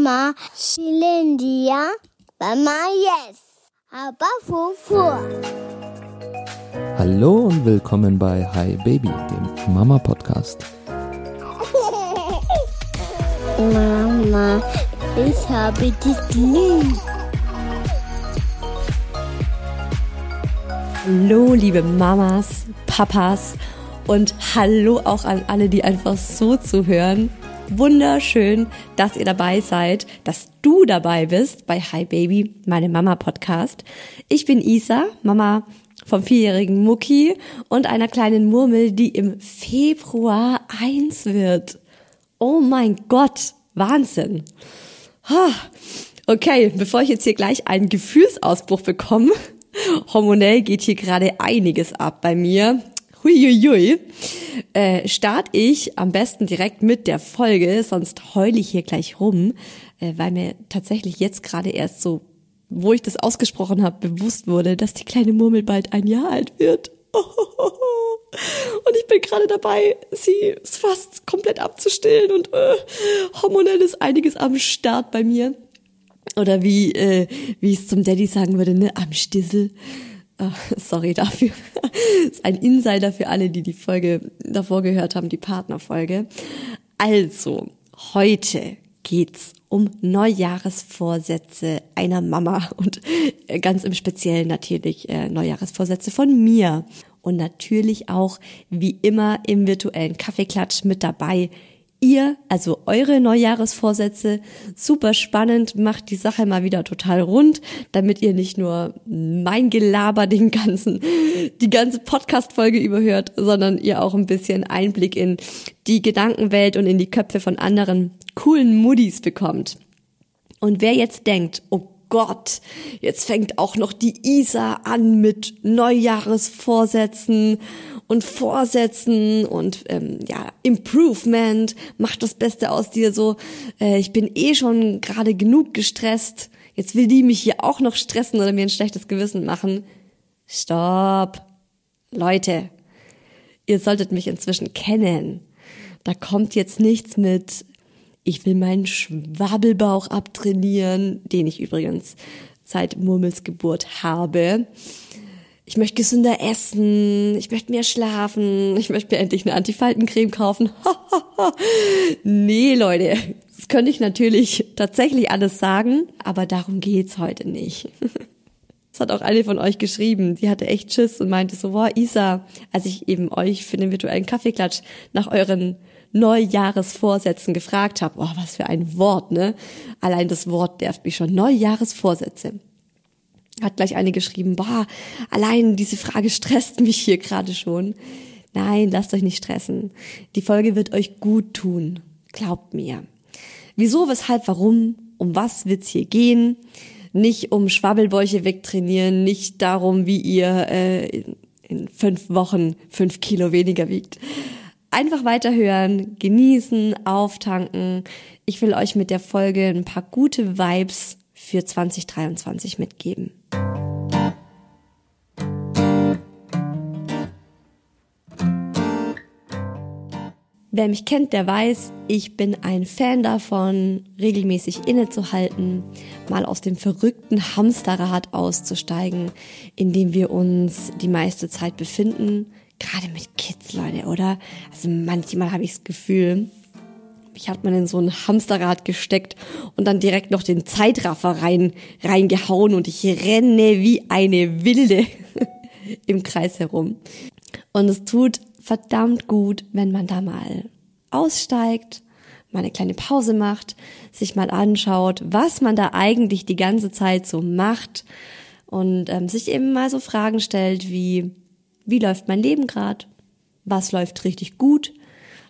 Mama Shilindia, Mama Yes, aber Fufu. Hallo und willkommen bei Hi Baby, dem Mama Podcast. Mama, ich habe dich lieb. Hallo, liebe Mamas, Papas und hallo auch an alle, die einfach so zuhören. Wunderschön, dass ihr dabei seid, dass du dabei bist bei Hi Baby, meine Mama Podcast. Ich bin Isa, Mama vom vierjährigen Mucki und einer kleinen Murmel, die im Februar eins wird. Oh mein Gott, Wahnsinn. Okay, bevor ich jetzt hier gleich einen Gefühlsausbruch bekomme, hormonell geht hier gerade einiges ab bei mir. Huiuiui. Äh, start ich am besten direkt mit der Folge, sonst heule ich hier gleich rum, äh, weil mir tatsächlich jetzt gerade erst so, wo ich das ausgesprochen habe, bewusst wurde, dass die kleine Murmel bald ein Jahr alt wird. Und ich bin gerade dabei, sie fast komplett abzustillen und äh, hormonell ist einiges am Start bei mir. Oder wie, äh, wie ich es zum Daddy sagen würde, ne, am Stissel. Sorry dafür. Ist ein Insider für alle, die die Folge davor gehört haben, die Partnerfolge. Also, heute geht's um Neujahresvorsätze einer Mama und ganz im Speziellen natürlich äh, Neujahresvorsätze von mir. Und natürlich auch, wie immer, im virtuellen Kaffeeklatsch mit dabei ihr, also eure Neujahresvorsätze. Super spannend, macht die Sache mal wieder total rund, damit ihr nicht nur mein Gelaber den ganzen, die ganze Podcast-Folge überhört, sondern ihr auch ein bisschen Einblick in die Gedankenwelt und in die Köpfe von anderen coolen Muddis bekommt. Und wer jetzt denkt, oh Gott, jetzt fängt auch noch die Isa an mit Neujahresvorsätzen und Vorsätzen und ähm, ja Improvement, mach das Beste aus dir so. Äh, ich bin eh schon gerade genug gestresst. Jetzt will die mich hier auch noch stressen oder mir ein schlechtes Gewissen machen. Stopp, Leute, ihr solltet mich inzwischen kennen. Da kommt jetzt nichts mit ich will meinen Schwabbelbauch abtrainieren, den ich übrigens seit Murmels Geburt habe. Ich möchte gesünder essen, ich möchte mehr schlafen, ich möchte mir endlich eine Antifaltencreme kaufen. nee, Leute, das könnte ich natürlich tatsächlich alles sagen, aber darum geht's heute nicht. Das hat auch eine von euch geschrieben. Die hatte echt Schiss und meinte so, boah, Isa, als ich eben euch für den virtuellen Kaffeeklatsch nach euren Neujahresvorsätzen gefragt habe. Oh, was für ein Wort, ne? Allein das Wort nervt mich schon. Neujahresvorsätze. Hat gleich eine geschrieben, boah, allein diese Frage stresst mich hier gerade schon. Nein, lasst euch nicht stressen. Die Folge wird euch gut tun. Glaubt mir. Wieso, weshalb, warum, um was wird's hier gehen? Nicht um Schwabbelbäuche wegtrainieren, nicht darum, wie ihr äh, in fünf Wochen fünf Kilo weniger wiegt einfach weiterhören, genießen, auftanken. Ich will euch mit der Folge ein paar gute Vibes für 2023 mitgeben. Wer mich kennt, der weiß, ich bin ein Fan davon, regelmäßig innezuhalten, mal aus dem verrückten Hamsterrad auszusteigen, in dem wir uns die meiste Zeit befinden gerade mit Kids, Leute, oder? Also manchmal habe ich das Gefühl, mich hat man in so ein Hamsterrad gesteckt und dann direkt noch den Zeitraffer rein, reingehauen und ich renne wie eine Wilde im Kreis herum. Und es tut verdammt gut, wenn man da mal aussteigt, mal eine kleine Pause macht, sich mal anschaut, was man da eigentlich die ganze Zeit so macht und ähm, sich eben mal so Fragen stellt wie, wie läuft mein Leben gerade? Was läuft richtig gut?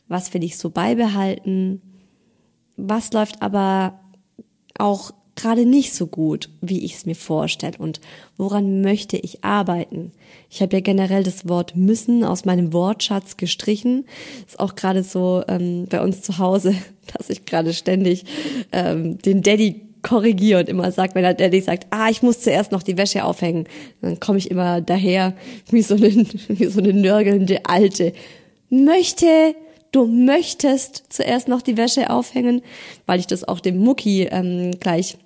Was will ich so beibehalten? Was läuft aber auch gerade nicht so gut, wie ich es mir vorstelle und woran möchte ich arbeiten? Ich habe ja generell das Wort müssen aus meinem Wortschatz gestrichen. Ist auch gerade so ähm, bei uns zu Hause, dass ich gerade ständig ähm, den Daddy korrigiere und immer sagt, wenn der Daddy sagt, ah, ich muss zuerst noch die Wäsche aufhängen, dann komme ich immer daher wie so eine, wie so eine nörgelnde Alte. Möchte du möchtest zuerst noch die Wäsche aufhängen, weil ich das auch dem Mucki ähm, gleich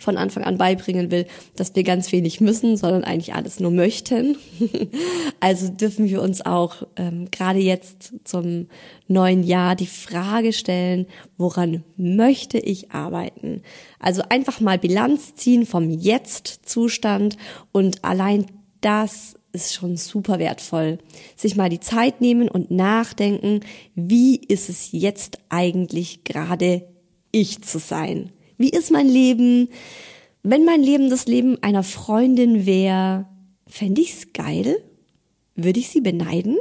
von Anfang an beibringen will, dass wir ganz wenig müssen, sondern eigentlich alles nur möchten. also dürfen wir uns auch ähm, gerade jetzt zum neuen Jahr die Frage stellen, woran möchte ich arbeiten? Also einfach mal Bilanz ziehen vom Jetzt-Zustand und allein das ist schon super wertvoll. Sich mal die Zeit nehmen und nachdenken, wie ist es jetzt eigentlich gerade ich zu sein? Wie ist mein Leben? Wenn mein Leben das Leben einer Freundin wäre, fände ich's geil? Würde ich sie beneiden?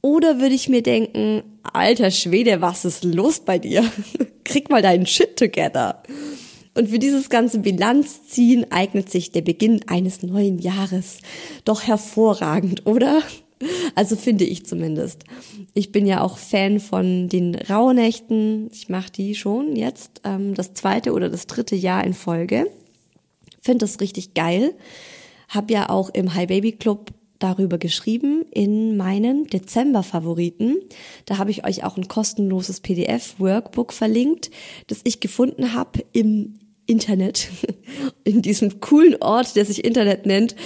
Oder würde ich mir denken, alter Schwede, was ist los bei dir? Krieg mal deinen Shit together. Und für dieses ganze Bilanzziehen eignet sich der Beginn eines neuen Jahres doch hervorragend, oder? Also finde ich zumindest. Ich bin ja auch Fan von den Rauhnächten. Ich mache die schon jetzt ähm, das zweite oder das dritte Jahr in Folge. Finde das richtig geil. Hab ja auch im Hi Baby Club darüber geschrieben in meinen Dezember-Favoriten. Da habe ich euch auch ein kostenloses PDF-Workbook verlinkt, das ich gefunden habe im Internet, in diesem coolen Ort, der sich Internet nennt,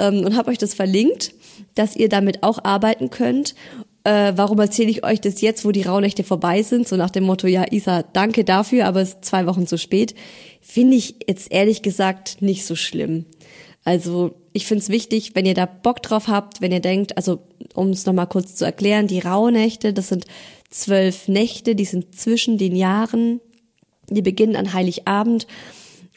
ähm, und habe euch das verlinkt, dass ihr damit auch arbeiten könnt. Äh, warum erzähle ich euch das jetzt, wo die Rauhnächte vorbei sind? So nach dem Motto, ja, Isa, danke dafür, aber es ist zwei Wochen zu spät. Finde ich jetzt ehrlich gesagt nicht so schlimm. Also ich finde es wichtig, wenn ihr da Bock drauf habt, wenn ihr denkt, also um es nochmal kurz zu erklären, die Rauhnächte, das sind zwölf Nächte, die sind zwischen den Jahren die beginnen an Heiligabend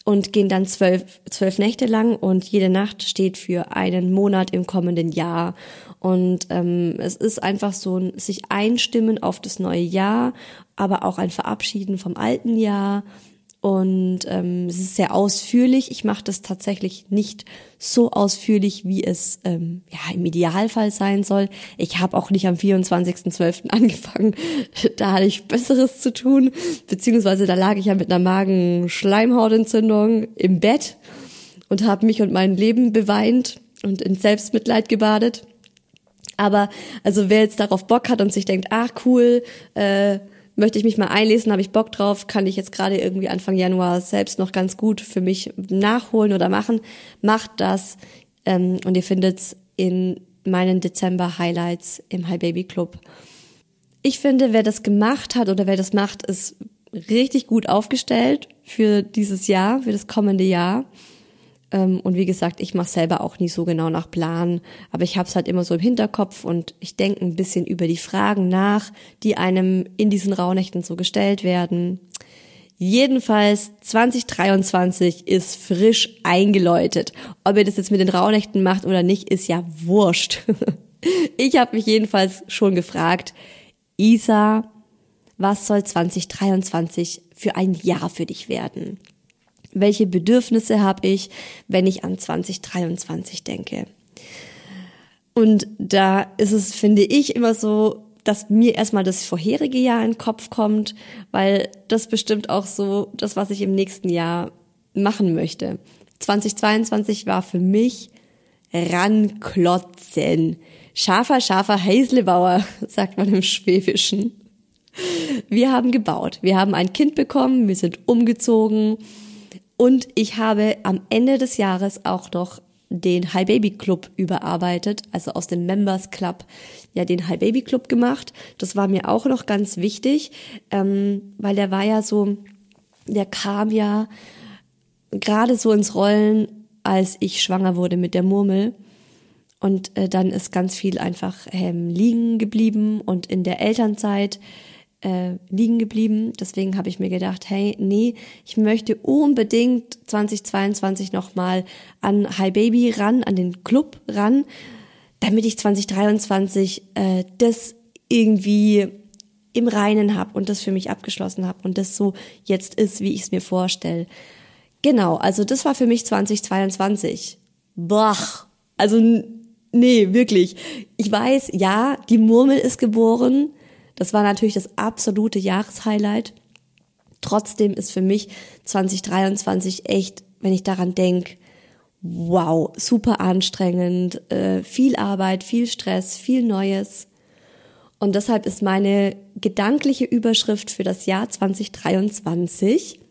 und gehen dann zwölf, zwölf Nächte lang und jede Nacht steht für einen Monat im kommenden Jahr. Und ähm, es ist einfach so ein sich einstimmen auf das neue Jahr, aber auch ein Verabschieden vom alten Jahr und ähm, es ist sehr ausführlich. Ich mache das tatsächlich nicht so ausführlich, wie es ähm, ja im Idealfall sein soll. Ich habe auch nicht am 24.12. angefangen. Da hatte ich Besseres zu tun, beziehungsweise da lag ich ja mit einer Magenschleimhautentzündung im Bett und habe mich und mein Leben beweint und in Selbstmitleid gebadet. Aber also wer jetzt darauf Bock hat und sich denkt, ach cool, äh, möchte ich mich mal einlesen, habe ich Bock drauf, kann ich jetzt gerade irgendwie Anfang Januar selbst noch ganz gut für mich nachholen oder machen, macht das ähm, und ihr findet's in meinen Dezember-Highlights im Hi Baby Club. Ich finde, wer das gemacht hat oder wer das macht, ist richtig gut aufgestellt für dieses Jahr, für das kommende Jahr. Ähm, und wie gesagt, ich mache selber auch nie so genau nach Plan, aber ich habe es halt immer so im Hinterkopf und ich denke ein bisschen über die Fragen nach, die einem in diesen Rauhnächten so gestellt werden. Jedenfalls 2023 ist frisch eingeläutet. Ob ihr das jetzt mit den Rauhnächten macht oder nicht, ist ja wurscht. Ich habe mich jedenfalls schon gefragt, Isa, was soll 2023 für ein Jahr für dich werden? Welche Bedürfnisse habe ich, wenn ich an 2023 denke? Und da ist es, finde ich, immer so, dass mir erstmal das vorherige Jahr in den Kopf kommt, weil das bestimmt auch so das, was ich im nächsten Jahr machen möchte. 2022 war für mich ranklotzen. Scharfer, scharfer Häslebauer, sagt man im Schwäbischen. Wir haben gebaut. Wir haben ein Kind bekommen. Wir sind umgezogen. Und ich habe am Ende des Jahres auch noch den High Baby Club überarbeitet, also aus dem Members Club ja den High Baby Club gemacht. Das war mir auch noch ganz wichtig, ähm, weil der war ja so, der kam ja gerade so ins Rollen, als ich schwanger wurde mit der Murmel. Und äh, dann ist ganz viel einfach ähm, liegen geblieben und in der Elternzeit äh, liegen geblieben. Deswegen habe ich mir gedacht, hey, nee, ich möchte unbedingt 2022 nochmal an Hi Baby ran, an den Club ran, damit ich 2023 äh, das irgendwie im Reinen habe und das für mich abgeschlossen habe und das so jetzt ist, wie ich es mir vorstelle. Genau, also das war für mich 2022. Boah, also nee, wirklich. Ich weiß, ja, die Murmel ist geboren, das war natürlich das absolute Jahreshighlight. Trotzdem ist für mich 2023 echt, wenn ich daran denke, wow, super anstrengend, äh, viel Arbeit, viel Stress, viel Neues. Und deshalb ist meine gedankliche Überschrift für das Jahr 2023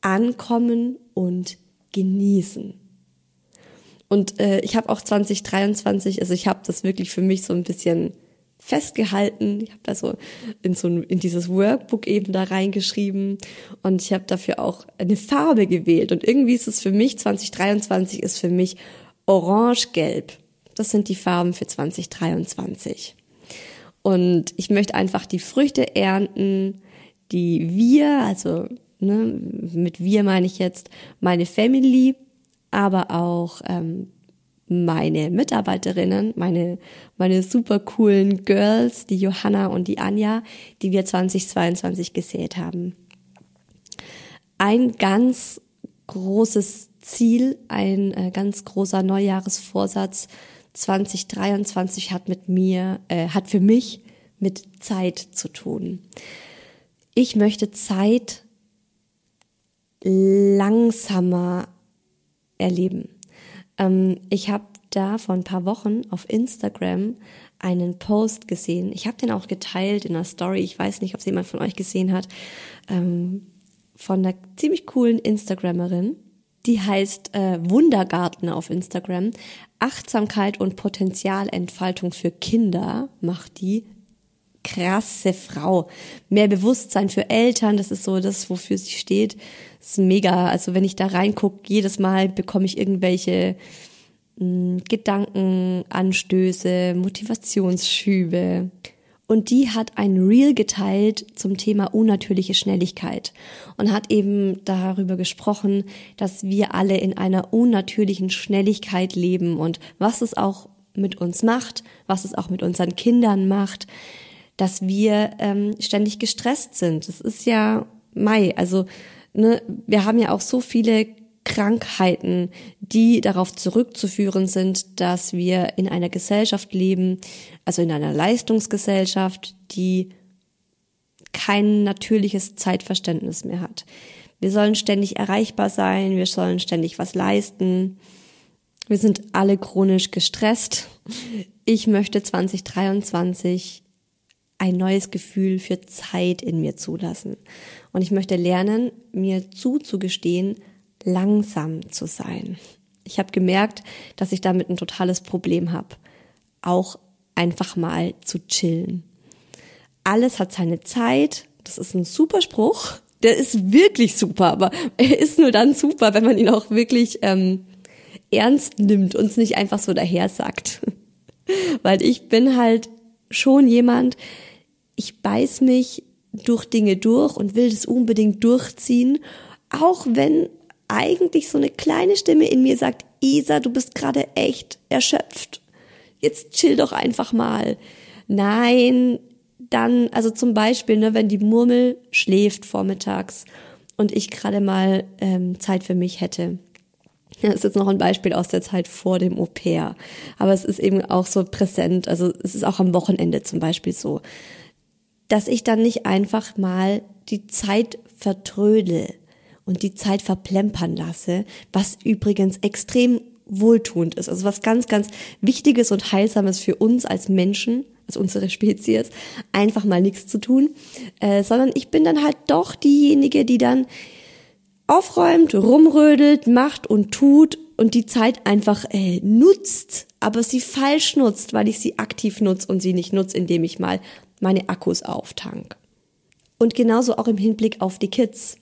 Ankommen und Genießen. Und äh, ich habe auch 2023, also ich habe das wirklich für mich so ein bisschen festgehalten. Ich habe da so in so in dieses Workbook eben da reingeschrieben und ich habe dafür auch eine Farbe gewählt und irgendwie ist es für mich 2023 ist für mich orange-gelb. Das sind die Farben für 2023. Und ich möchte einfach die Früchte ernten, die wir, also ne, mit wir meine ich jetzt meine Family, aber auch ähm, meine Mitarbeiterinnen, meine, meine super coolen Girls, die Johanna und die Anja, die wir 2022 gesät haben. Ein ganz großes Ziel, ein äh, ganz großer Neujahresvorsatz 2023 hat mit mir, äh, hat für mich mit Zeit zu tun. Ich möchte Zeit langsamer erleben. Ähm, ich habe da vor ein paar Wochen auf Instagram einen Post gesehen. Ich habe den auch geteilt in einer Story. Ich weiß nicht, ob es jemand von euch gesehen hat. Ähm, von einer ziemlich coolen Instagrammerin. Die heißt äh, Wundergarten auf Instagram. Achtsamkeit und Potenzialentfaltung für Kinder macht die. Krasse Frau. Mehr Bewusstsein für Eltern, das ist so das, wofür sie steht. Das ist mega. Also wenn ich da reingucke, jedes Mal bekomme ich irgendwelche mh, hm, Gedankenanstöße, Motivationsschübe. Und die hat ein Reel geteilt zum Thema unnatürliche Schnelligkeit und hat eben darüber gesprochen, dass wir alle in einer unnatürlichen Schnelligkeit leben und was es auch mit uns macht, was es auch mit unseren Kindern macht, dass wir ähm, ständig gestresst sind. Das ist ja Mai, also ne, wir haben ja auch so viele Krankheiten, die darauf zurückzuführen sind, dass wir in einer Gesellschaft leben, also in einer Leistungsgesellschaft, die kein natürliches Zeitverständnis mehr hat. Wir sollen ständig erreichbar sein, wir sollen ständig was leisten. Wir sind alle chronisch gestresst. Ich möchte 2023 ein neues Gefühl für Zeit in mir zulassen. Und ich möchte lernen, mir zuzugestehen, langsam zu sein. Ich habe gemerkt, dass ich damit ein totales Problem habe. Auch einfach mal zu chillen. Alles hat seine Zeit. Das ist ein super Spruch. Der ist wirklich super, aber er ist nur dann super, wenn man ihn auch wirklich ähm, ernst nimmt und es nicht einfach so daher sagt. Weil ich bin halt schon jemand, ich beiß mich durch Dinge durch und will das unbedingt durchziehen, auch wenn eigentlich so eine kleine Stimme in mir sagt, Isa, du bist gerade echt erschöpft. Jetzt chill doch einfach mal. Nein, dann, also zum Beispiel, ne, wenn die Murmel schläft vormittags und ich gerade mal ähm, Zeit für mich hätte. Das ist jetzt noch ein Beispiel aus der Zeit vor dem Au pair. Aber es ist eben auch so präsent. Also es ist auch am Wochenende zum Beispiel so, dass ich dann nicht einfach mal die Zeit vertrödel und die Zeit verplempern lasse, was übrigens extrem wohltuend ist. Also was ganz, ganz Wichtiges und Heilsames für uns als Menschen, als unsere Spezies, einfach mal nichts zu tun, äh, sondern ich bin dann halt doch diejenige, die dann aufräumt, rumrödelt, macht und tut und die Zeit einfach äh, nutzt, aber sie falsch nutzt, weil ich sie aktiv nutze und sie nicht nutze, indem ich mal meine Akkus auftank. Und genauso auch im Hinblick auf die Kids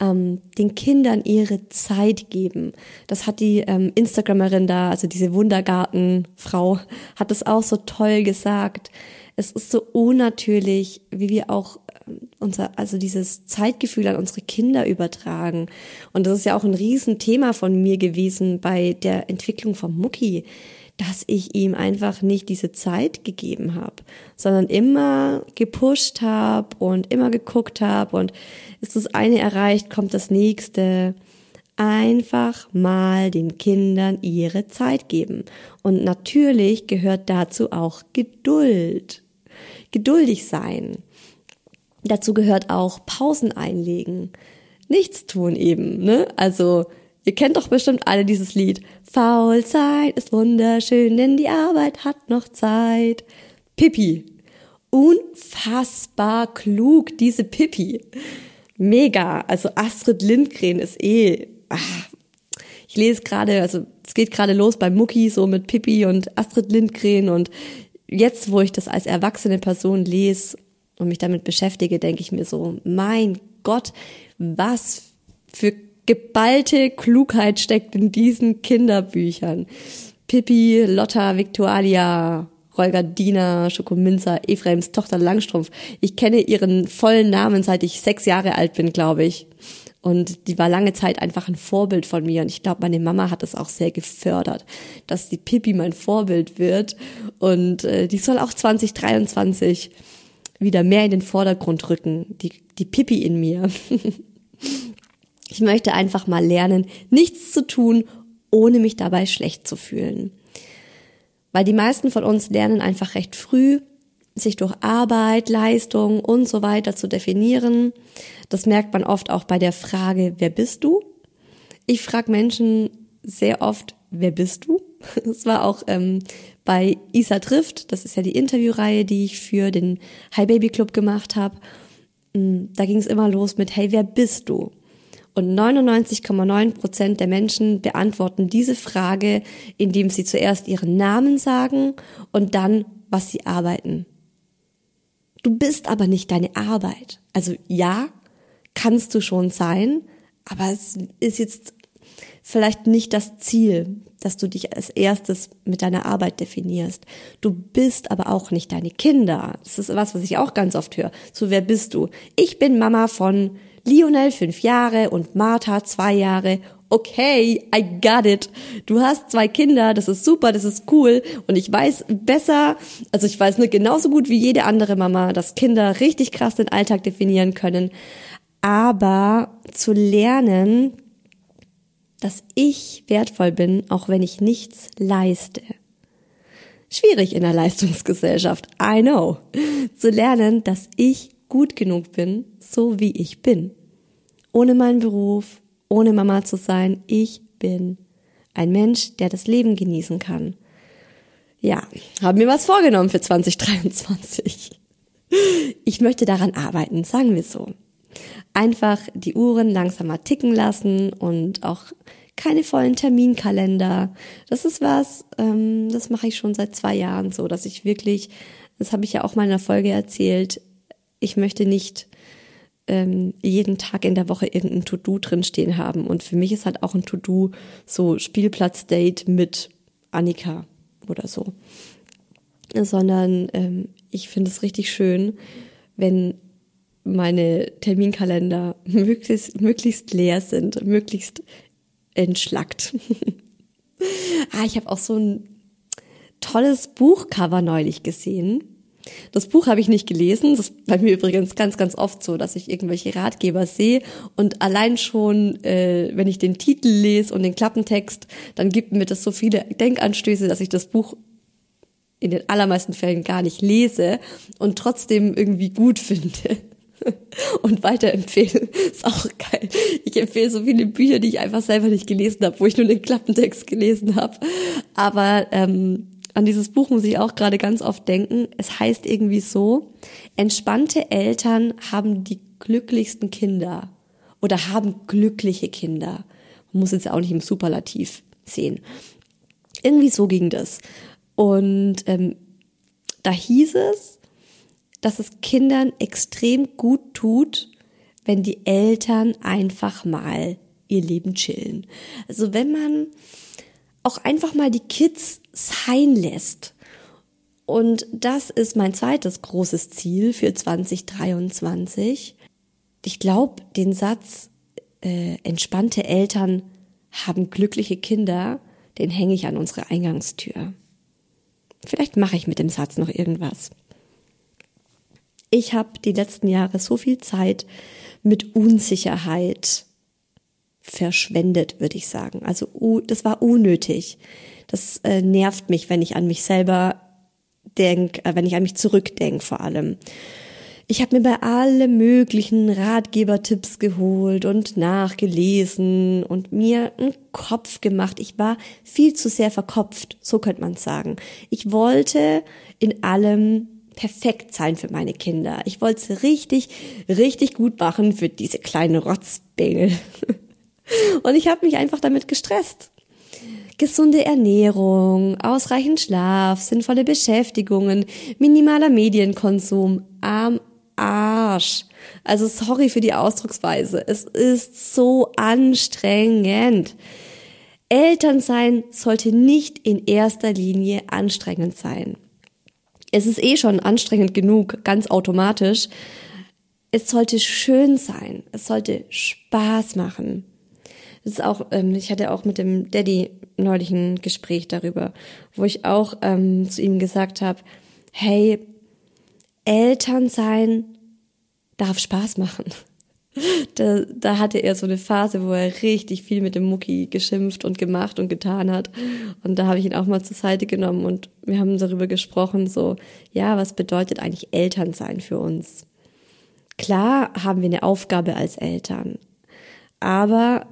ähm, den Kindern ihre Zeit geben. Das hat die ähm, Instagramerin da, also diese Wundergartenfrau, hat es auch so toll gesagt. Es ist so unnatürlich, wie wir auch ähm, unser, also dieses Zeitgefühl an unsere Kinder übertragen. Und das ist ja auch ein Riesenthema von mir gewesen bei der Entwicklung vom Mucki dass ich ihm einfach nicht diese Zeit gegeben habe, sondern immer gepusht habe und immer geguckt habe und ist das eine erreicht, kommt das nächste. Einfach mal den Kindern ihre Zeit geben. Und natürlich gehört dazu auch Geduld. Geduldig sein. Dazu gehört auch Pausen einlegen. Nichts tun eben, ne? Also, Ihr kennt doch bestimmt alle dieses Lied. Faul sein ist wunderschön, denn die Arbeit hat noch Zeit. Pippi. unfassbar klug, diese Pippi. Mega. Also Astrid Lindgren ist eh. Ach, ich lese gerade, also es geht gerade los bei Mucki so mit Pippi und Astrid Lindgren und jetzt, wo ich das als erwachsene Person lese und mich damit beschäftige, denke ich mir so, mein Gott, was für geballte Klugheit steckt in diesen Kinderbüchern. Pippi, Lotta, Victualia, Rolga Dina, Schokominzer, Ephraims Tochter Langstrumpf. Ich kenne ihren vollen Namen, seit ich sechs Jahre alt bin, glaube ich. Und die war lange Zeit einfach ein Vorbild von mir. Und ich glaube, meine Mama hat es auch sehr gefördert, dass die Pippi mein Vorbild wird. Und äh, die soll auch 2023 wieder mehr in den Vordergrund rücken. Die, die Pippi in mir. ich möchte einfach mal lernen, nichts zu tun, ohne mich dabei schlecht zu fühlen. Weil die meisten von uns lernen einfach recht früh, sich durch Arbeit, Leistung und so weiter zu definieren. Das merkt man oft auch bei der Frage, wer bist du? Ich frage Menschen sehr oft, wer bist du? Das war auch ähm, bei Isa trifft, das ist ja die Interviewreihe, die ich für den Hi Baby Club gemacht habe. Mm, da ging es immer los mit, hey, wer bist du? Und 99,9 Prozent der Menschen beantworten diese Frage, indem sie zuerst ihren Namen sagen und dann, was sie arbeiten. Du bist aber nicht deine Arbeit. Also ja, kannst du schon sein, aber es ist jetzt vielleicht nicht das Ziel, dass du dich als erstes mit deiner Arbeit definierst. Du bist aber auch nicht deine Kinder. Das ist was, was ich auch ganz oft höre. So, wer bist du? Ich bin Mama von Lionel fünf Jahre und Martha zwei Jahre okay, I got it. Du hast zwei Kinder, das ist super, das ist cool und ich weiß besser, also ich weiß nur genauso gut wie jede andere Mama, dass Kinder richtig krass den Alltag definieren können, aber zu lernen, dass ich wertvoll bin, auch wenn ich nichts leiste. Schwierig in der Leistungsgesellschaft, I know. Zu lernen, dass ich gut genug bin, so wie ich bin. Ohne meinen Beruf, ohne Mama zu sein. Ich bin ein Mensch, der das Leben genießen kann. Ja, haben mir was vorgenommen für 2023. Ich möchte daran arbeiten, sagen wir so. Einfach die Uhren langsamer ticken lassen und auch keine vollen Terminkalender. Das ist was, ähm, das mache ich schon seit zwei Jahren so, dass ich wirklich, das habe ich ja auch mal in der Folge erzählt, ich möchte nicht ähm, jeden Tag in der Woche irgendein To-Do drinstehen haben. Und für mich ist halt auch ein To-Do so Spielplatz-Date mit Annika oder so. Sondern ähm, ich finde es richtig schön, wenn meine Terminkalender möglichst, möglichst leer sind, möglichst entschlackt. ah, ich habe auch so ein tolles Buchcover neulich gesehen das Buch habe ich nicht gelesen. Das ist bei mir übrigens ganz, ganz oft so, dass ich irgendwelche Ratgeber sehe und allein schon, äh, wenn ich den Titel lese und den Klappentext, dann gibt mir das so viele Denkanstöße, dass ich das Buch in den allermeisten Fällen gar nicht lese und trotzdem irgendwie gut finde und weiterempfehle. Ist auch geil. Ich empfehle so viele Bücher, die ich einfach selber nicht gelesen habe, wo ich nur den Klappentext gelesen habe. Aber ähm, an dieses Buch muss ich auch gerade ganz oft denken. Es heißt irgendwie so, entspannte Eltern haben die glücklichsten Kinder oder haben glückliche Kinder. Man muss jetzt auch nicht im Superlativ sehen. Irgendwie so ging das. Und ähm, da hieß es, dass es Kindern extrem gut tut, wenn die Eltern einfach mal ihr Leben chillen. Also wenn man auch einfach mal die Kids sein lässt. Und das ist mein zweites großes Ziel für 2023. Ich glaube, den Satz, äh, entspannte Eltern haben glückliche Kinder, den hänge ich an unsere Eingangstür. Vielleicht mache ich mit dem Satz noch irgendwas. Ich habe die letzten Jahre so viel Zeit mit Unsicherheit verschwendet, würde ich sagen. Also das war unnötig. Das äh, nervt mich, wenn ich an mich selber denk, äh, wenn ich an mich zurückdenke vor allem. Ich habe mir bei alle möglichen Ratgebertipps geholt und nachgelesen und mir einen Kopf gemacht. Ich war viel zu sehr verkopft, so könnte man sagen. Ich wollte in allem perfekt sein für meine Kinder. Ich wollte es richtig, richtig gut machen für diese kleinen Rotzbengel. Und ich habe mich einfach damit gestresst. Gesunde Ernährung, ausreichend Schlaf, sinnvolle Beschäftigungen, minimaler Medienkonsum, am Arsch. Also sorry für die Ausdrucksweise. Es ist so anstrengend. Elternsein sollte nicht in erster Linie anstrengend sein. Es ist eh schon anstrengend genug, ganz automatisch. Es sollte schön sein. Es sollte Spaß machen. Das ist auch, ähm, ich hatte auch mit dem Daddy neulich ein Gespräch darüber, wo ich auch ähm, zu ihm gesagt habe, hey, Eltern sein darf Spaß machen. Da, da hatte er so eine Phase, wo er richtig viel mit dem Mucki geschimpft und gemacht und getan hat. Und da habe ich ihn auch mal zur Seite genommen und wir haben darüber gesprochen, so, ja, was bedeutet eigentlich Elternsein für uns? Klar haben wir eine Aufgabe als Eltern, aber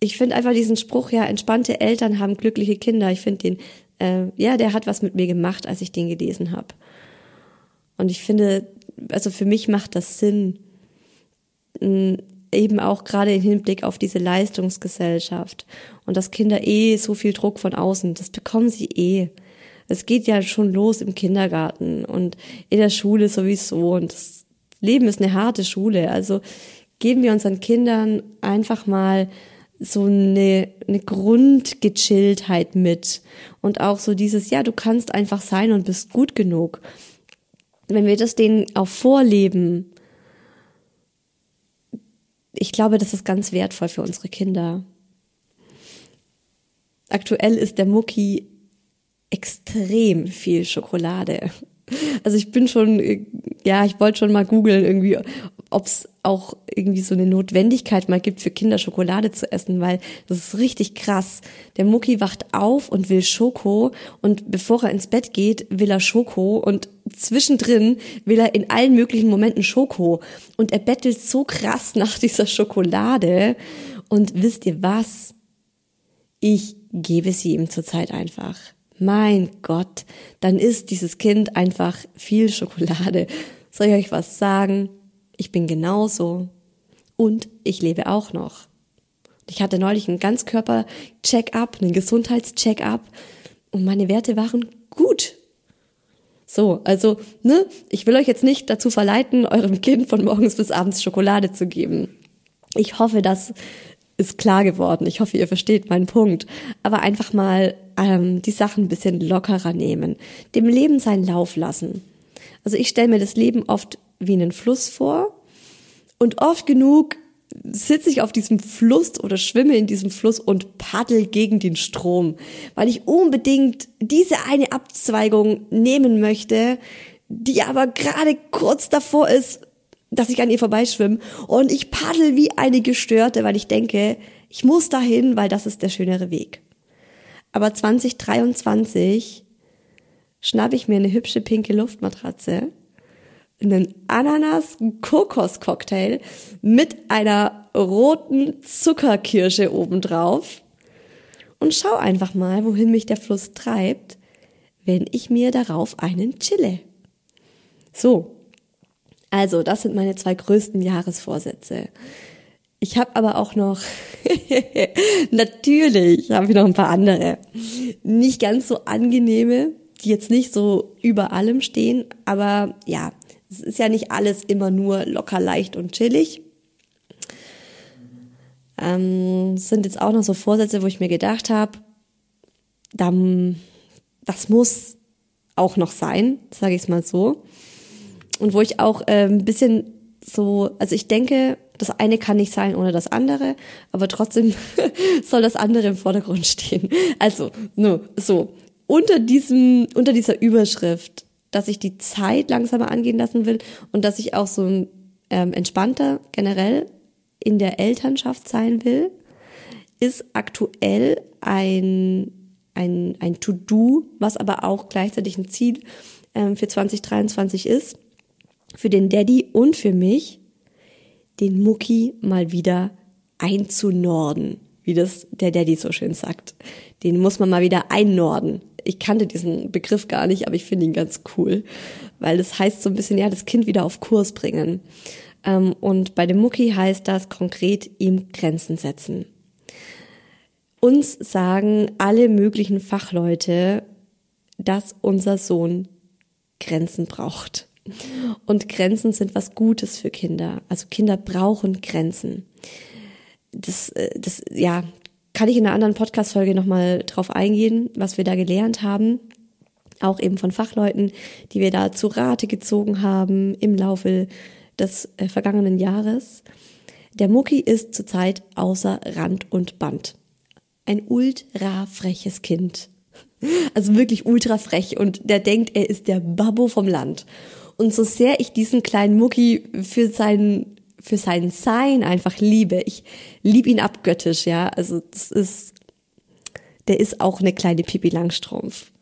ich finde einfach diesen Spruch, ja, entspannte Eltern haben glückliche Kinder. Ich finde den, äh, ja, der hat was mit mir gemacht, als ich den gelesen habe. Und ich finde, also für mich macht das Sinn, eben auch gerade im Hinblick auf diese Leistungsgesellschaft und dass Kinder eh so viel Druck von außen, das bekommen sie eh. Es geht ja schon los im Kindergarten und in der Schule sowieso und das Leben ist eine harte Schule. Also geben wir unseren Kindern einfach mal so eine, eine Grundgechilltheit mit und auch so dieses, ja, du kannst einfach sein und bist gut genug. Wenn wir das denen auch vorleben, ich glaube, das ist ganz wertvoll für unsere Kinder. Aktuell ist der Mucki extrem viel Schokolade. Also ich bin schon, ja, ich wollte schon mal googeln irgendwie, ob es auch irgendwie so eine Notwendigkeit mal gibt für Kinder Schokolade zu essen, weil das ist richtig krass. Der Mucki wacht auf und will Schoko und bevor er ins Bett geht, will er Schoko und zwischendrin will er in allen möglichen Momenten Schoko und er bettelt so krass nach dieser Schokolade und wisst ihr was? Ich gebe sie ihm zurzeit einfach. Mein Gott, dann isst dieses Kind einfach viel Schokolade. Soll ich euch was sagen? Ich bin genauso und ich lebe auch noch. Ich hatte neulich einen Ganzkörper-Check-up, einen Gesundheits-Check-up und meine Werte waren gut. So, also, ne, ich will euch jetzt nicht dazu verleiten, eurem Kind von morgens bis abends Schokolade zu geben. Ich hoffe, das ist klar geworden. Ich hoffe, ihr versteht meinen Punkt. Aber einfach mal ähm, die Sachen ein bisschen lockerer nehmen, dem Leben seinen Lauf lassen. Also ich stelle mir das Leben oft wie einen Fluss vor und oft genug sitze ich auf diesem Fluss oder schwimme in diesem Fluss und paddel gegen den Strom, weil ich unbedingt diese eine Abzweigung nehmen möchte, die aber gerade kurz davor ist, dass ich an ihr vorbeischwimme und ich paddel wie eine Gestörte, weil ich denke, ich muss dahin, weil das ist der schönere Weg. Aber 2023 schnappe ich mir eine hübsche pinke Luftmatratze einen Ananas-Kokos-Cocktail mit einer roten Zuckerkirsche obendrauf und schau einfach mal, wohin mich der Fluss treibt, wenn ich mir darauf einen chille. So, also das sind meine zwei größten Jahresvorsätze. Ich habe aber auch noch, natürlich habe ich noch ein paar andere, nicht ganz so angenehme, die jetzt nicht so über allem stehen, aber ja, es ist ja nicht alles immer nur locker, leicht und chillig. Ähm, sind jetzt auch noch so Vorsätze, wo ich mir gedacht habe, das muss auch noch sein, sage ich es mal so. Und wo ich auch äh, ein bisschen so, also ich denke, das eine kann nicht sein ohne das andere, aber trotzdem soll das andere im Vordergrund stehen. Also, no, so, unter diesem, unter dieser Überschrift dass ich die Zeit langsamer angehen lassen will und dass ich auch so ähm, entspannter generell in der Elternschaft sein will, ist aktuell ein, ein, ein To-Do, was aber auch gleichzeitig ein Ziel ähm, für 2023 ist, für den Daddy und für mich, den Mucki mal wieder einzunorden, wie das der Daddy so schön sagt. Den muss man mal wieder einnorden ich kannte diesen Begriff gar nicht, aber ich finde ihn ganz cool, weil das heißt so ein bisschen, ja, das Kind wieder auf Kurs bringen. Ähm, und bei dem Mucki heißt das konkret ihm Grenzen setzen. Uns sagen alle möglichen Fachleute, dass unser Sohn Grenzen braucht. Und Grenzen sind was Gutes für Kinder. Also Kinder brauchen Grenzen. Das, äh, das, ja, kann ich in einer anderen Podcast-Folge nochmal drauf eingehen, was wir da gelernt haben. Auch eben von Fachleuten, die wir da zu Rate gezogen haben im Laufe des äh, vergangenen Jahres. Der Mucki ist zurzeit außer Rand und Band. Ein ultra freches Kind. Also wirklich ultra frech und der denkt, er ist der Babbo vom Land. Und so sehr ich diesen kleinen Mucki für seinen für sein Sein einfach liebe, ich liebe ihn abgöttisch, ja. Also das ist, der ist auch eine kleine Pipi Langstrumpf.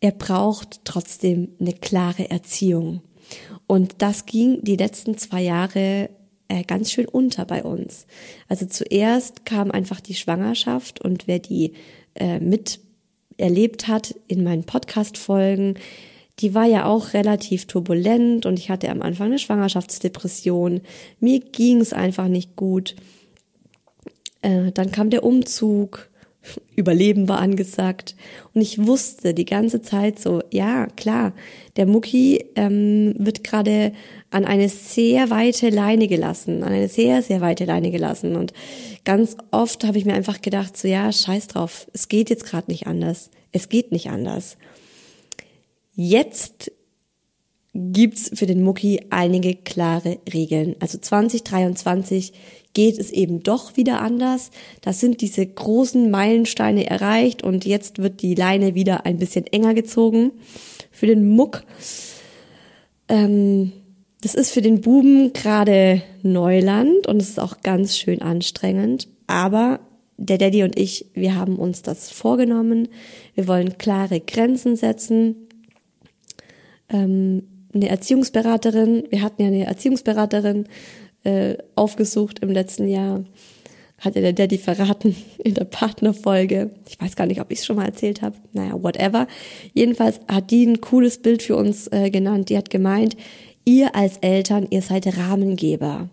Er braucht trotzdem eine klare Erziehung. Und das ging die letzten zwei Jahre äh, ganz schön unter bei uns. Also zuerst kam einfach die Schwangerschaft und wer die äh, mit erlebt hat in meinen Podcast-Folgen, die war ja auch relativ turbulent und ich hatte am Anfang eine Schwangerschaftsdepression. Mir ging es einfach nicht gut. Äh, dann kam der Umzug, Überleben war angesagt und ich wusste die ganze Zeit so, ja klar, der Mucki ähm, wird gerade an eine sehr weite Leine gelassen, an eine sehr, sehr weite Leine gelassen und ganz oft habe ich mir einfach gedacht, so ja, scheiß drauf, es geht jetzt gerade nicht anders, es geht nicht anders. Jetzt gibt's für den Mucki einige klare Regeln. Also 2023 geht es eben doch wieder anders. Da sind diese großen Meilensteine erreicht und jetzt wird die Leine wieder ein bisschen enger gezogen für den Muck. Ähm, das ist für den Buben gerade Neuland und es ist auch ganz schön anstrengend. Aber der Daddy und ich, wir haben uns das vorgenommen. Wir wollen klare Grenzen setzen ähm, eine Erziehungsberaterin, wir hatten ja eine Erziehungsberaterin äh, aufgesucht im letzten Jahr, hat ja der Daddy verraten in der Partnerfolge. Ich weiß gar nicht, ob ich es schon mal erzählt habe. Naja, whatever. Jedenfalls hat die ein cooles Bild für uns äh, genannt. Die hat gemeint, ihr als Eltern, ihr seid Rahmengeber.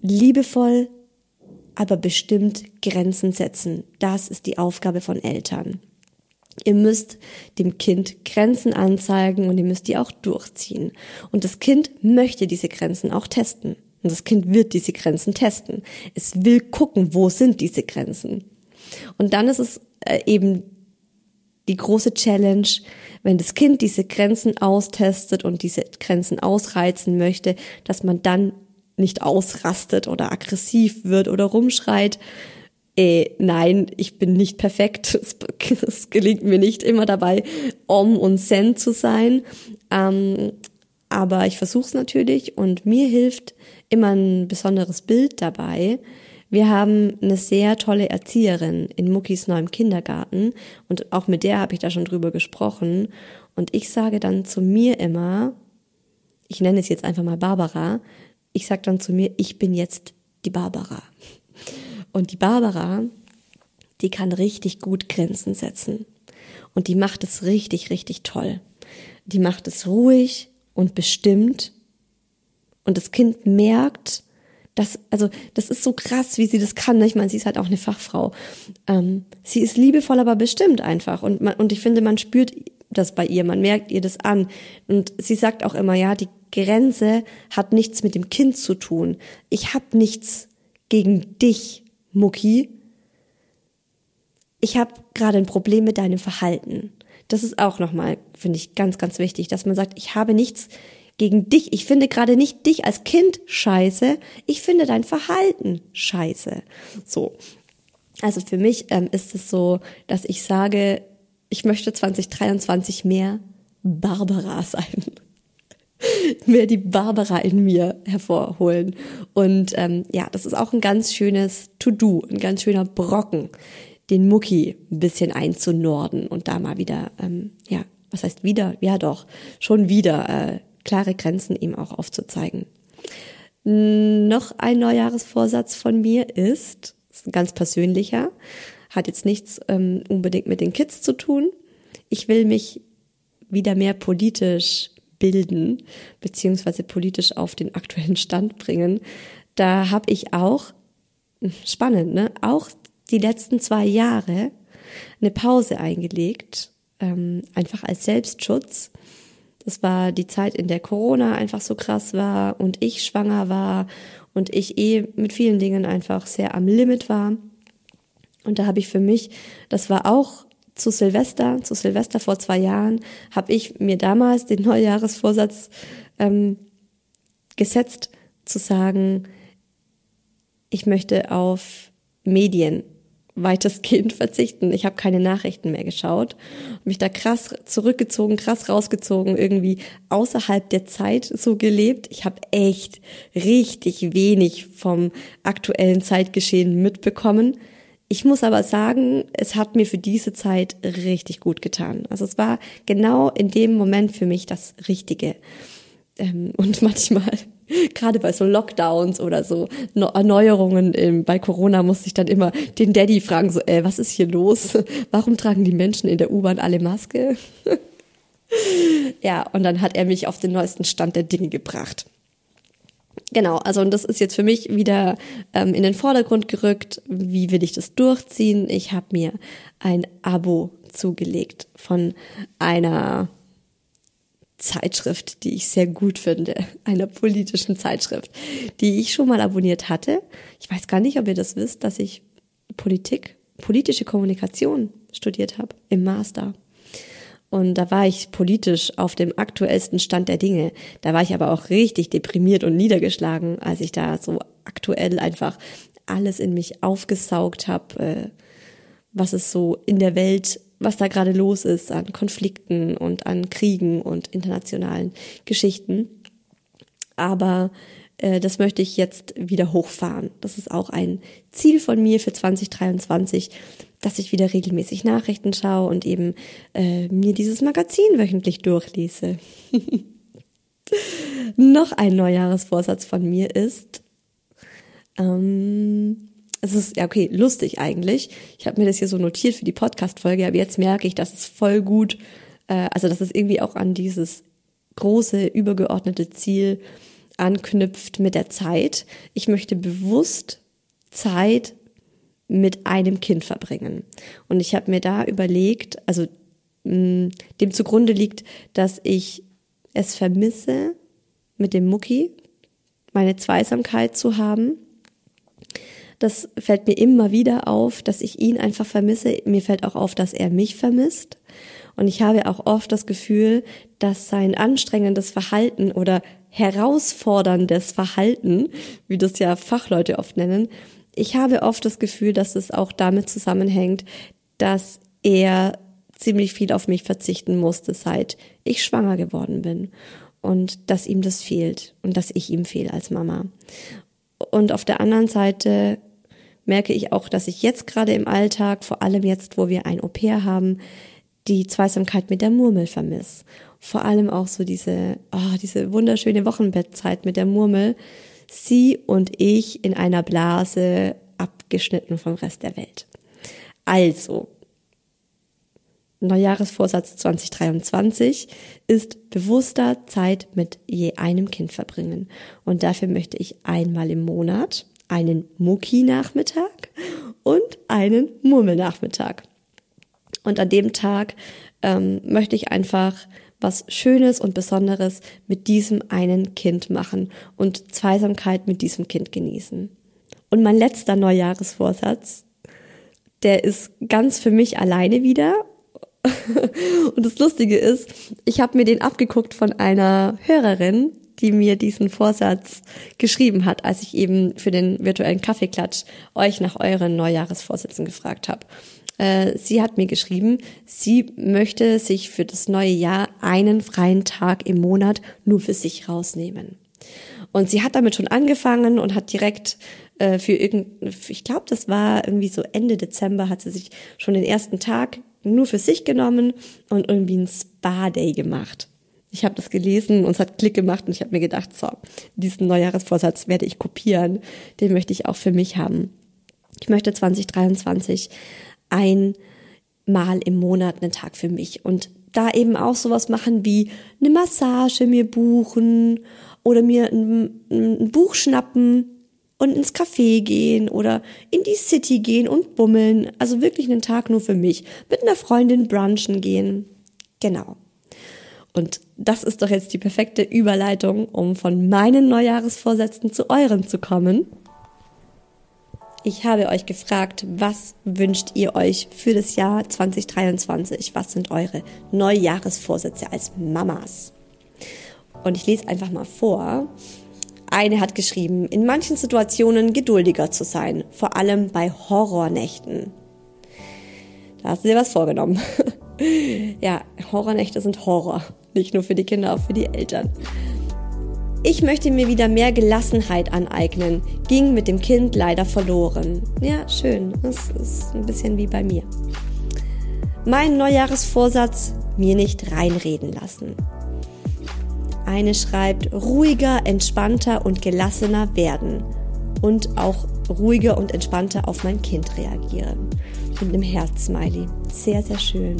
Liebevoll, aber bestimmt Grenzen setzen. Das ist die Aufgabe von Eltern. Ihr müsst dem Kind Grenzen anzeigen und ihr müsst die auch durchziehen. Und das Kind möchte diese Grenzen auch testen. Und das Kind wird diese Grenzen testen. Es will gucken, wo sind diese Grenzen. Und dann ist es äh, eben die große Challenge, wenn das Kind diese Grenzen austestet und diese Grenzen ausreizen möchte, dass man dann nicht ausrastet oder aggressiv wird oder rumschreit, äh, nein, ich bin nicht perfekt. Es, es, gelingt mir nicht immer dabei, om und zen zu sein. Ähm, aber ich versuche es natürlich und mir hilft immer ein besonderes Bild dabei. Wir haben eine sehr tolle Erzieherin in Muckis neuem Kindergarten und auch mit der habe ich da schon drüber gesprochen. Und ich sage dann zu mir immer, ich nenne es jetzt einfach mal Barbara, ich sage dann zu mir, ich bin jetzt die Barbara. Und die Barbara, die kann richtig gut Grenzen setzen. Und die macht es richtig, richtig toll. Die macht es ruhig und bestimmt. Und das Kind merkt, dass, also, das ist so krass, wie sie das kann. Ne? Ich meine, sie ist halt auch eine Fachfrau. Ähm, sie ist liebevoll, aber bestimmt einfach. Und, man, und ich finde, man spürt das bei ihr, man merkt ihr das an. Und sie sagt auch immer, ja, die Grenze hat nichts mit dem Kind zu tun. Ich habe nichts gegen dich. Mucki, ich habe gerade ein Problem mit deinem Verhalten. Das ist auch nochmal, finde ich, ganz, ganz wichtig, dass man sagt, ich habe nichts gegen dich. Ich finde gerade nicht dich als Kind scheiße. Ich finde dein Verhalten scheiße. So. Also für mich ähm, ist es so, dass ich sage, ich möchte 2023 mehr Barbara sein mehr die Barbara in mir hervorholen. Und ähm, ja, das ist auch ein ganz schönes To-Do, ein ganz schöner Brocken, den Mucki ein bisschen einzunorden und da mal wieder, ähm, ja, was heißt wieder? Ja doch, schon wieder äh, klare Grenzen ihm auch aufzuzeigen. Noch ein Neujahresvorsatz von mir ist, ist ein ganz persönlicher, hat jetzt nichts ähm, unbedingt mit den Kids zu tun. Ich will mich wieder mehr politisch bilden, beziehungsweise politisch auf den aktuellen Stand bringen. Da habe ich auch, spannend, ne, auch die letzten zwei Jahre eine Pause eingelegt, ähm, einfach als Selbstschutz. Das war die Zeit, in der Corona einfach so krass war und ich schwanger war und ich eh mit vielen Dingen einfach sehr am Limit war. Und da habe ich für mich, das war auch zu Silvester, zu Silvester vor zwei Jahren, habe ich mir damals den Neujahresvorsatz ähm, gesetzt, zu sagen, ich möchte auf Medien weitestgehend verzichten. Ich habe keine Nachrichten mehr geschaut, mich da krass zurückgezogen, krass rausgezogen, irgendwie außerhalb der Zeit so gelebt. Ich habe echt richtig wenig vom aktuellen Zeitgeschehen mitbekommen. Ich muss aber sagen, es hat mir für diese Zeit richtig gut getan. Also es war genau in dem Moment für mich das Richtige. Ähm, und manchmal, gerade bei so Lockdowns oder so Erneuerungen bei Corona, musste ich dann immer den Daddy fragen, so, äh, was ist hier los? Warum tragen die Menschen in der U-Bahn alle Maske? ja, und dann hat er mich auf den neuesten Stand der Dinge gebracht. Genau, also und das ist jetzt für mich wieder ähm, in den Vordergrund gerückt. Wie will ich das durchziehen? Ich habe mir ein Abo zugelegt von einer Zeitschrift, die ich sehr gut finde, einer politischen Zeitschrift, die ich schon mal abonniert hatte. Ich weiß gar nicht, ob ihr das wisst, dass ich Politik, politische Kommunikation studiert habe im Master. Und da war ich politisch auf dem aktuellsten Stand der Dinge. Da war ich aber auch richtig deprimiert und niedergeschlagen, als ich da so aktuell einfach alles in mich aufgesaugt habe, äh, was es so in der Welt, was da gerade los ist an Konflikten und an Kriegen und internationalen Geschichten. Aber äh, das möchte ich jetzt wieder hochfahren. Das ist auch ein Ziel von mir für 2023, dass ich wieder regelmäßig Nachrichten schaue und eben äh, mir dieses Magazin wöchentlich durchlese. Noch ein Neujahresvorsatz von mir ist, ähm, es ist ja okay, lustig eigentlich. Ich habe mir das hier so notiert für die Podcast-Folge, aber jetzt merke ich, dass es voll gut, äh, also dass es irgendwie auch an dieses große, übergeordnete Ziel anknüpft mit der Zeit. Ich möchte bewusst Zeit mit einem Kind verbringen. Und ich habe mir da überlegt, also mh, dem zugrunde liegt, dass ich es vermisse, mit dem Mucki meine Zweisamkeit zu haben. Das fällt mir immer wieder auf, dass ich ihn einfach vermisse. Mir fällt auch auf, dass er mich vermisst. Und ich habe auch oft das Gefühl, dass sein anstrengendes Verhalten oder herausforderndes Verhalten, wie das ja Fachleute oft nennen, ich habe oft das Gefühl, dass es auch damit zusammenhängt, dass er ziemlich viel auf mich verzichten musste, seit ich schwanger geworden bin. Und dass ihm das fehlt und dass ich ihm fehle als Mama. Und auf der anderen Seite merke ich auch, dass ich jetzt gerade im Alltag, vor allem jetzt, wo wir ein Au-pair haben, die Zweisamkeit mit der Murmel vermisse. Vor allem auch so diese, oh, diese wunderschöne Wochenbettzeit mit der Murmel, sie und ich in einer Blase abgeschnitten vom Rest der Welt. Also, Neujahresvorsatz 2023 ist bewusster Zeit mit je einem Kind verbringen. Und dafür möchte ich einmal im Monat einen Mucki-Nachmittag und einen Murmelnachmittag. Und an dem Tag ähm, möchte ich einfach was Schönes und Besonderes mit diesem einen Kind machen und Zweisamkeit mit diesem Kind genießen. Und mein letzter Neujahresvorsatz, der ist ganz für mich alleine wieder. und das Lustige ist, ich habe mir den abgeguckt von einer Hörerin, die mir diesen Vorsatz geschrieben hat, als ich eben für den virtuellen Kaffeeklatsch euch nach euren Neujahresvorsätzen gefragt habe. Äh, sie hat mir geschrieben, sie möchte sich für das neue Jahr einen freien Tag im Monat nur für sich rausnehmen. Und sie hat damit schon angefangen und hat direkt äh, für irgendein, ich glaube, das war irgendwie so Ende Dezember, hat sie sich schon den ersten Tag nur für sich genommen und irgendwie ein Spa-Day gemacht. Ich habe das gelesen und es hat Klick gemacht und ich habe mir gedacht, so, diesen Neujahresvorsatz werde ich kopieren, den möchte ich auch für mich haben. Ich möchte 2023 einmal im Monat einen Tag für mich und da eben auch sowas machen wie eine Massage mir buchen oder mir ein, ein Buch schnappen und ins Café gehen oder in die City gehen und bummeln. Also wirklich einen Tag nur für mich. Mit einer Freundin brunchen gehen. Genau. Und das ist doch jetzt die perfekte Überleitung, um von meinen Neujahresvorsätzen zu euren zu kommen. Ich habe euch gefragt, was wünscht ihr euch für das Jahr 2023? Was sind eure Neujahresvorsätze als Mamas? Und ich lese einfach mal vor. Eine hat geschrieben, in manchen Situationen geduldiger zu sein, vor allem bei Horrornächten. Da hast du dir was vorgenommen. ja, Horrornächte sind Horror. Nicht nur für die Kinder, auch für die Eltern. Ich möchte mir wieder mehr Gelassenheit aneignen, ging mit dem Kind leider verloren. Ja, schön. Das ist ein bisschen wie bei mir. Mein Neujahresvorsatz, mir nicht reinreden lassen. Eine schreibt, ruhiger, entspannter und gelassener werden und auch ruhiger und entspannter auf mein Kind reagieren. Mit einem Herz-Smiley. Sehr, sehr schön.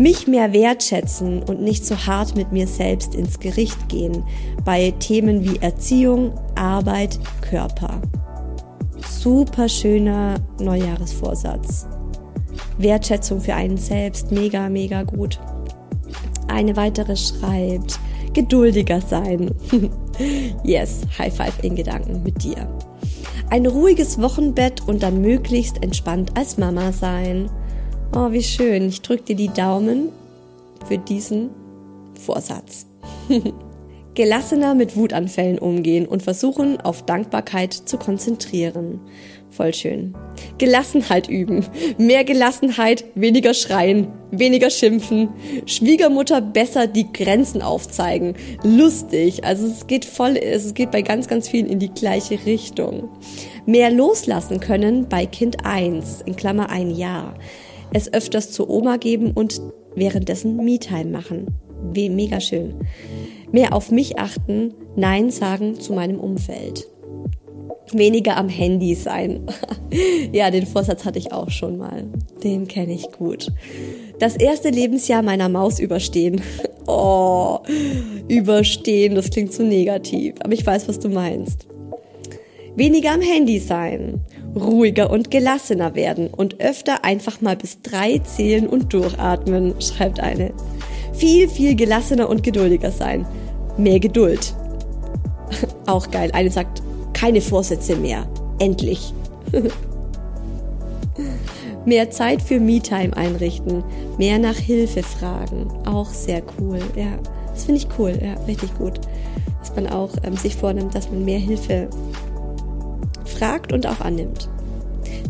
Mich mehr wertschätzen und nicht so hart mit mir selbst ins Gericht gehen bei Themen wie Erziehung, Arbeit, Körper. Super schöner Neujahresvorsatz. Wertschätzung für einen selbst, mega, mega gut. Eine weitere schreibt, geduldiger sein. yes, High Five in Gedanken mit dir. Ein ruhiges Wochenbett und dann möglichst entspannt als Mama sein. Oh, wie schön. Ich drücke dir die Daumen für diesen Vorsatz. Gelassener mit Wutanfällen umgehen und versuchen, auf Dankbarkeit zu konzentrieren. Voll schön. Gelassenheit üben. Mehr Gelassenheit, weniger schreien, weniger schimpfen. Schwiegermutter besser die Grenzen aufzeigen. Lustig. Also es geht voll, es geht bei ganz, ganz vielen in die gleiche Richtung. Mehr loslassen können bei Kind 1, in Klammer ein Jahr. Es öfters zur Oma geben und währenddessen Me-Time machen. Wie mega schön. Mehr auf mich achten, Nein sagen zu meinem Umfeld weniger am Handy sein. ja, den Vorsatz hatte ich auch schon mal. Den kenne ich gut. Das erste Lebensjahr meiner Maus überstehen. oh, überstehen, das klingt zu negativ, aber ich weiß, was du meinst. Weniger am Handy sein, ruhiger und gelassener werden und öfter einfach mal bis drei zählen und durchatmen, schreibt eine. Viel, viel gelassener und geduldiger sein. Mehr Geduld. Auch geil. Eine sagt, keine Vorsätze mehr. Endlich. mehr Zeit für Me-Time einrichten. Mehr nach Hilfe fragen. Auch sehr cool. Ja, das finde ich cool. Ja, richtig gut. Dass man auch ähm, sich vornimmt, dass man mehr Hilfe fragt und auch annimmt.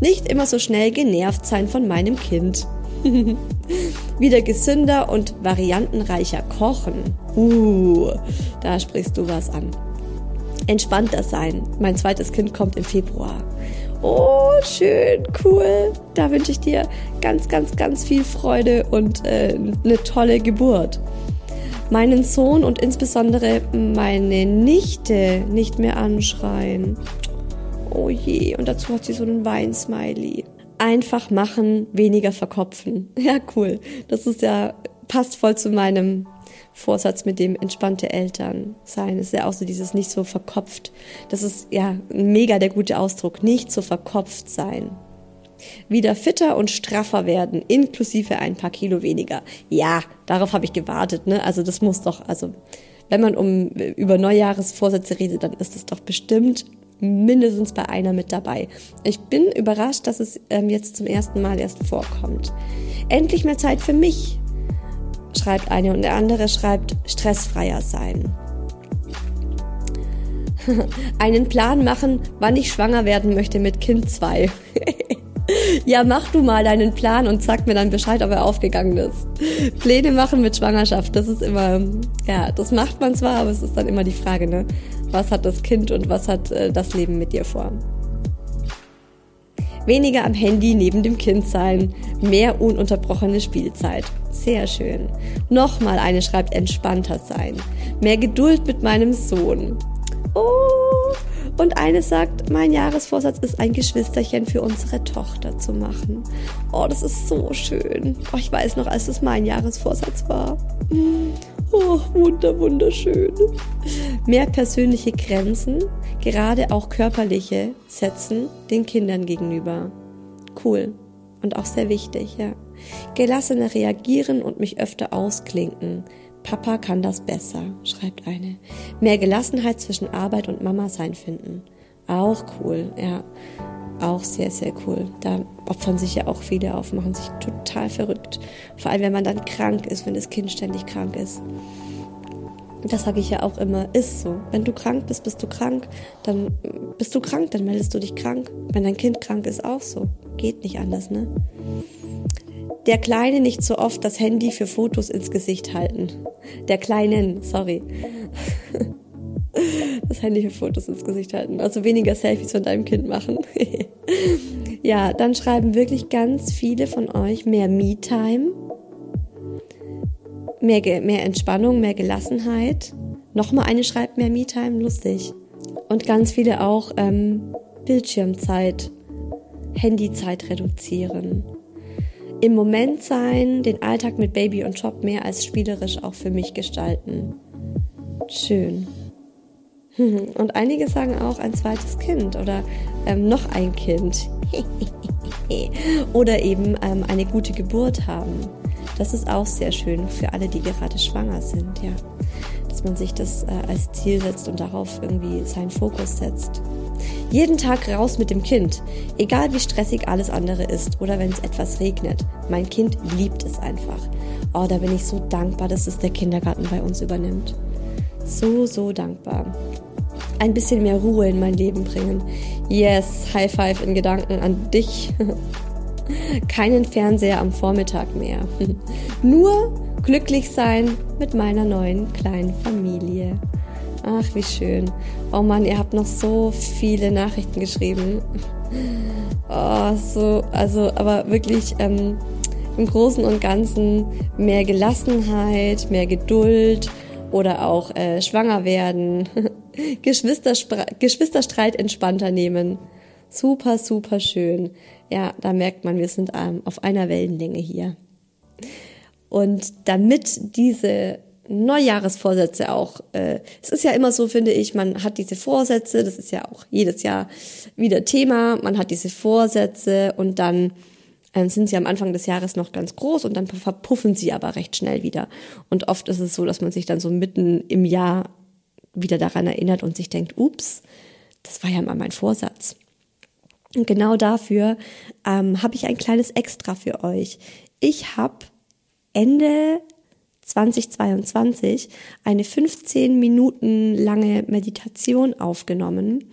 Nicht immer so schnell genervt sein von meinem Kind. Wieder gesünder und variantenreicher kochen. Uh, da sprichst du was an entspannter sein. Mein zweites Kind kommt im Februar. Oh, schön, cool. Da wünsche ich dir ganz, ganz, ganz viel Freude und äh, eine tolle Geburt. Meinen Sohn und insbesondere meine Nichte nicht mehr anschreien. Oh je, und dazu hat sie so einen Weinsmiley. Einfach machen, weniger verkopfen. Ja, cool. Das ist ja, passt voll zu meinem Vorsatz mit dem entspannte Eltern sein. Ist ja auch so dieses nicht so verkopft. Das ist ja mega der gute Ausdruck. Nicht so verkopft sein. Wieder fitter und straffer werden, inklusive ein paar Kilo weniger. Ja, darauf habe ich gewartet, ne? Also das muss doch, also wenn man um über Neujahresvorsätze redet, dann ist es doch bestimmt mindestens bei einer mit dabei. Ich bin überrascht, dass es ähm, jetzt zum ersten Mal erst vorkommt. Endlich mehr Zeit für mich, schreibt eine und der andere schreibt stressfreier sein. Einen Plan machen, wann ich schwanger werden möchte mit Kind 2. ja, mach du mal deinen Plan und sag mir dann Bescheid, ob er aufgegangen ist. Pläne machen mit Schwangerschaft, das ist immer, ja, das macht man zwar, aber es ist dann immer die Frage, ne? Was hat das Kind und was hat äh, das Leben mit dir vor? Weniger am Handy neben dem Kind sein, mehr ununterbrochene Spielzeit. Sehr schön. Nochmal eine schreibt entspannter sein. Mehr Geduld mit meinem Sohn. Oh, Und eine sagt, mein Jahresvorsatz ist ein Geschwisterchen für unsere Tochter zu machen. Oh, das ist so schön. Oh, ich weiß noch, als es mein Jahresvorsatz war. Oh, wunder, wunderschön. Mehr persönliche Grenzen, gerade auch körperliche, setzen den Kindern gegenüber. Cool. Und auch sehr wichtig, ja. Gelassener reagieren und mich öfter ausklinken. Papa kann das besser, schreibt eine. Mehr Gelassenheit zwischen Arbeit und Mama sein finden. Auch cool, ja. Auch sehr, sehr cool. Da opfern sich ja auch viele auf, machen sich total verrückt. Vor allem, wenn man dann krank ist, wenn das Kind ständig krank ist. Das sage ich ja auch immer, ist so. Wenn du krank bist, bist du krank, dann bist du krank, dann meldest du dich krank. Wenn dein Kind krank ist, auch so. Geht nicht anders, ne? Der Kleine nicht so oft das Handy für Fotos ins Gesicht halten. Der Kleinen, sorry. Das Handy für Fotos ins Gesicht halten. Also weniger Selfies von deinem Kind machen. ja, dann schreiben wirklich ganz viele von euch mehr Me-Time. Mehr, mehr Entspannung, mehr Gelassenheit. Nochmal eine schreibt mehr Me-Time, lustig. Und ganz viele auch ähm, Bildschirmzeit, Handyzeit reduzieren im Moment sein, den Alltag mit Baby und Job mehr als spielerisch auch für mich gestalten. Schön. Und einige sagen auch ein zweites Kind oder ähm, noch ein Kind. oder eben ähm, eine gute Geburt haben. Das ist auch sehr schön für alle, die gerade schwanger sind, ja. Dass man sich das äh, als Ziel setzt und darauf irgendwie seinen Fokus setzt. Jeden Tag raus mit dem Kind, egal wie stressig alles andere ist oder wenn es etwas regnet. Mein Kind liebt es einfach. Oh, da bin ich so dankbar, dass es der Kindergarten bei uns übernimmt. So, so dankbar. Ein bisschen mehr Ruhe in mein Leben bringen. Yes, High Five in Gedanken an dich. Keinen Fernseher am Vormittag mehr. Nur glücklich sein mit meiner neuen kleinen Familie. Ach, wie schön. Oh Mann, ihr habt noch so viele Nachrichten geschrieben. Oh, so, also, aber wirklich ähm, im Großen und Ganzen mehr Gelassenheit, mehr Geduld oder auch äh, schwanger werden, Geschwisterstreit entspannter nehmen. Super, super schön. Ja, da merkt man, wir sind ähm, auf einer Wellenlänge hier. Und damit diese Neujahresvorsätze auch. Äh, es ist ja immer so, finde ich, man hat diese Vorsätze, das ist ja auch jedes Jahr wieder Thema, man hat diese Vorsätze und dann ähm, sind sie am Anfang des Jahres noch ganz groß und dann verpuffen sie aber recht schnell wieder. Und oft ist es so, dass man sich dann so mitten im Jahr wieder daran erinnert und sich denkt, ups, das war ja mal mein Vorsatz. Und genau dafür ähm, habe ich ein kleines Extra für euch. Ich habe Ende 2022 eine 15 Minuten lange Meditation aufgenommen,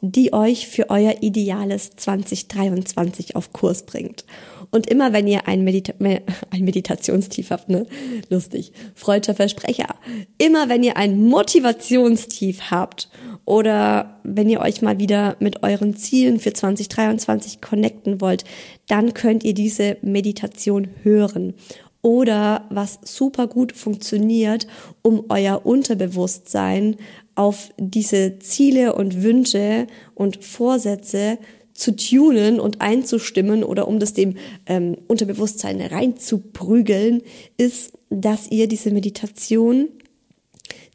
die euch für euer ideales 2023 auf Kurs bringt. Und immer wenn ihr ein, Medita ein Meditationstief habt, ne? Lustig, freudscher Versprecher. Immer wenn ihr ein Motivationstief habt oder wenn ihr euch mal wieder mit euren Zielen für 2023 connecten wollt, dann könnt ihr diese Meditation hören oder was super gut funktioniert, um euer Unterbewusstsein auf diese Ziele und Wünsche und Vorsätze zu tunen und einzustimmen oder um das dem ähm, Unterbewusstsein reinzuprügeln, ist, dass ihr diese Meditation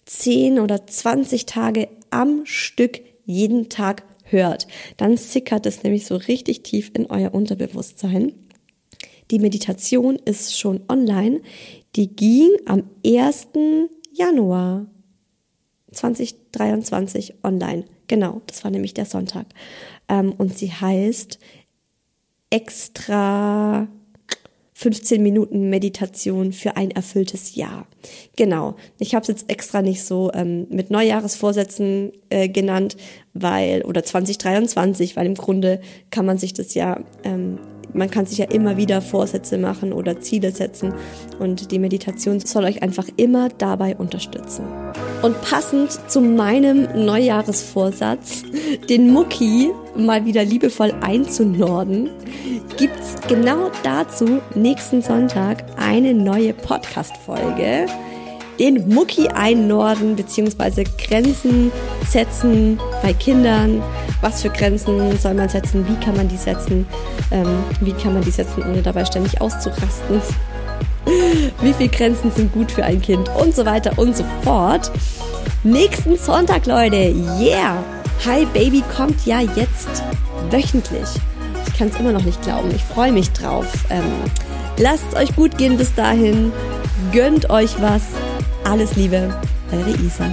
10 oder 20 Tage am Stück jeden Tag hört. Dann sickert es nämlich so richtig tief in euer Unterbewusstsein. Die Meditation ist schon online. Die ging am 1. Januar 2023 online. Genau, das war nämlich der Sonntag. Ähm, und sie heißt extra 15 Minuten Meditation für ein erfülltes Jahr. Genau. Ich habe es jetzt extra nicht so ähm, mit Neujahresvorsätzen äh, genannt, weil oder 2023, weil im Grunde kann man sich das ja ähm, man kann sich ja immer wieder Vorsätze machen oder Ziele setzen und die Meditation soll euch einfach immer dabei unterstützen. Und passend zu meinem Neujahresvorsatz, den Mucki mal wieder liebevoll einzunorden, gibt's genau dazu nächsten Sonntag eine neue Podcast-Folge den Mucki einnorden bzw. Grenzen setzen bei Kindern. Was für Grenzen soll man setzen? Wie kann man die setzen? Ähm, wie kann man die setzen, ohne dabei ständig auszurasten? Wie viele Grenzen sind gut für ein Kind? Und so weiter und so fort. Nächsten Sonntag, Leute. Yeah! Hi Baby kommt ja jetzt wöchentlich. Ich kann es immer noch nicht glauben. Ich freue mich drauf. Ähm, lasst es euch gut gehen bis dahin. Gönnt euch was. Alles Liebe, eure Isa.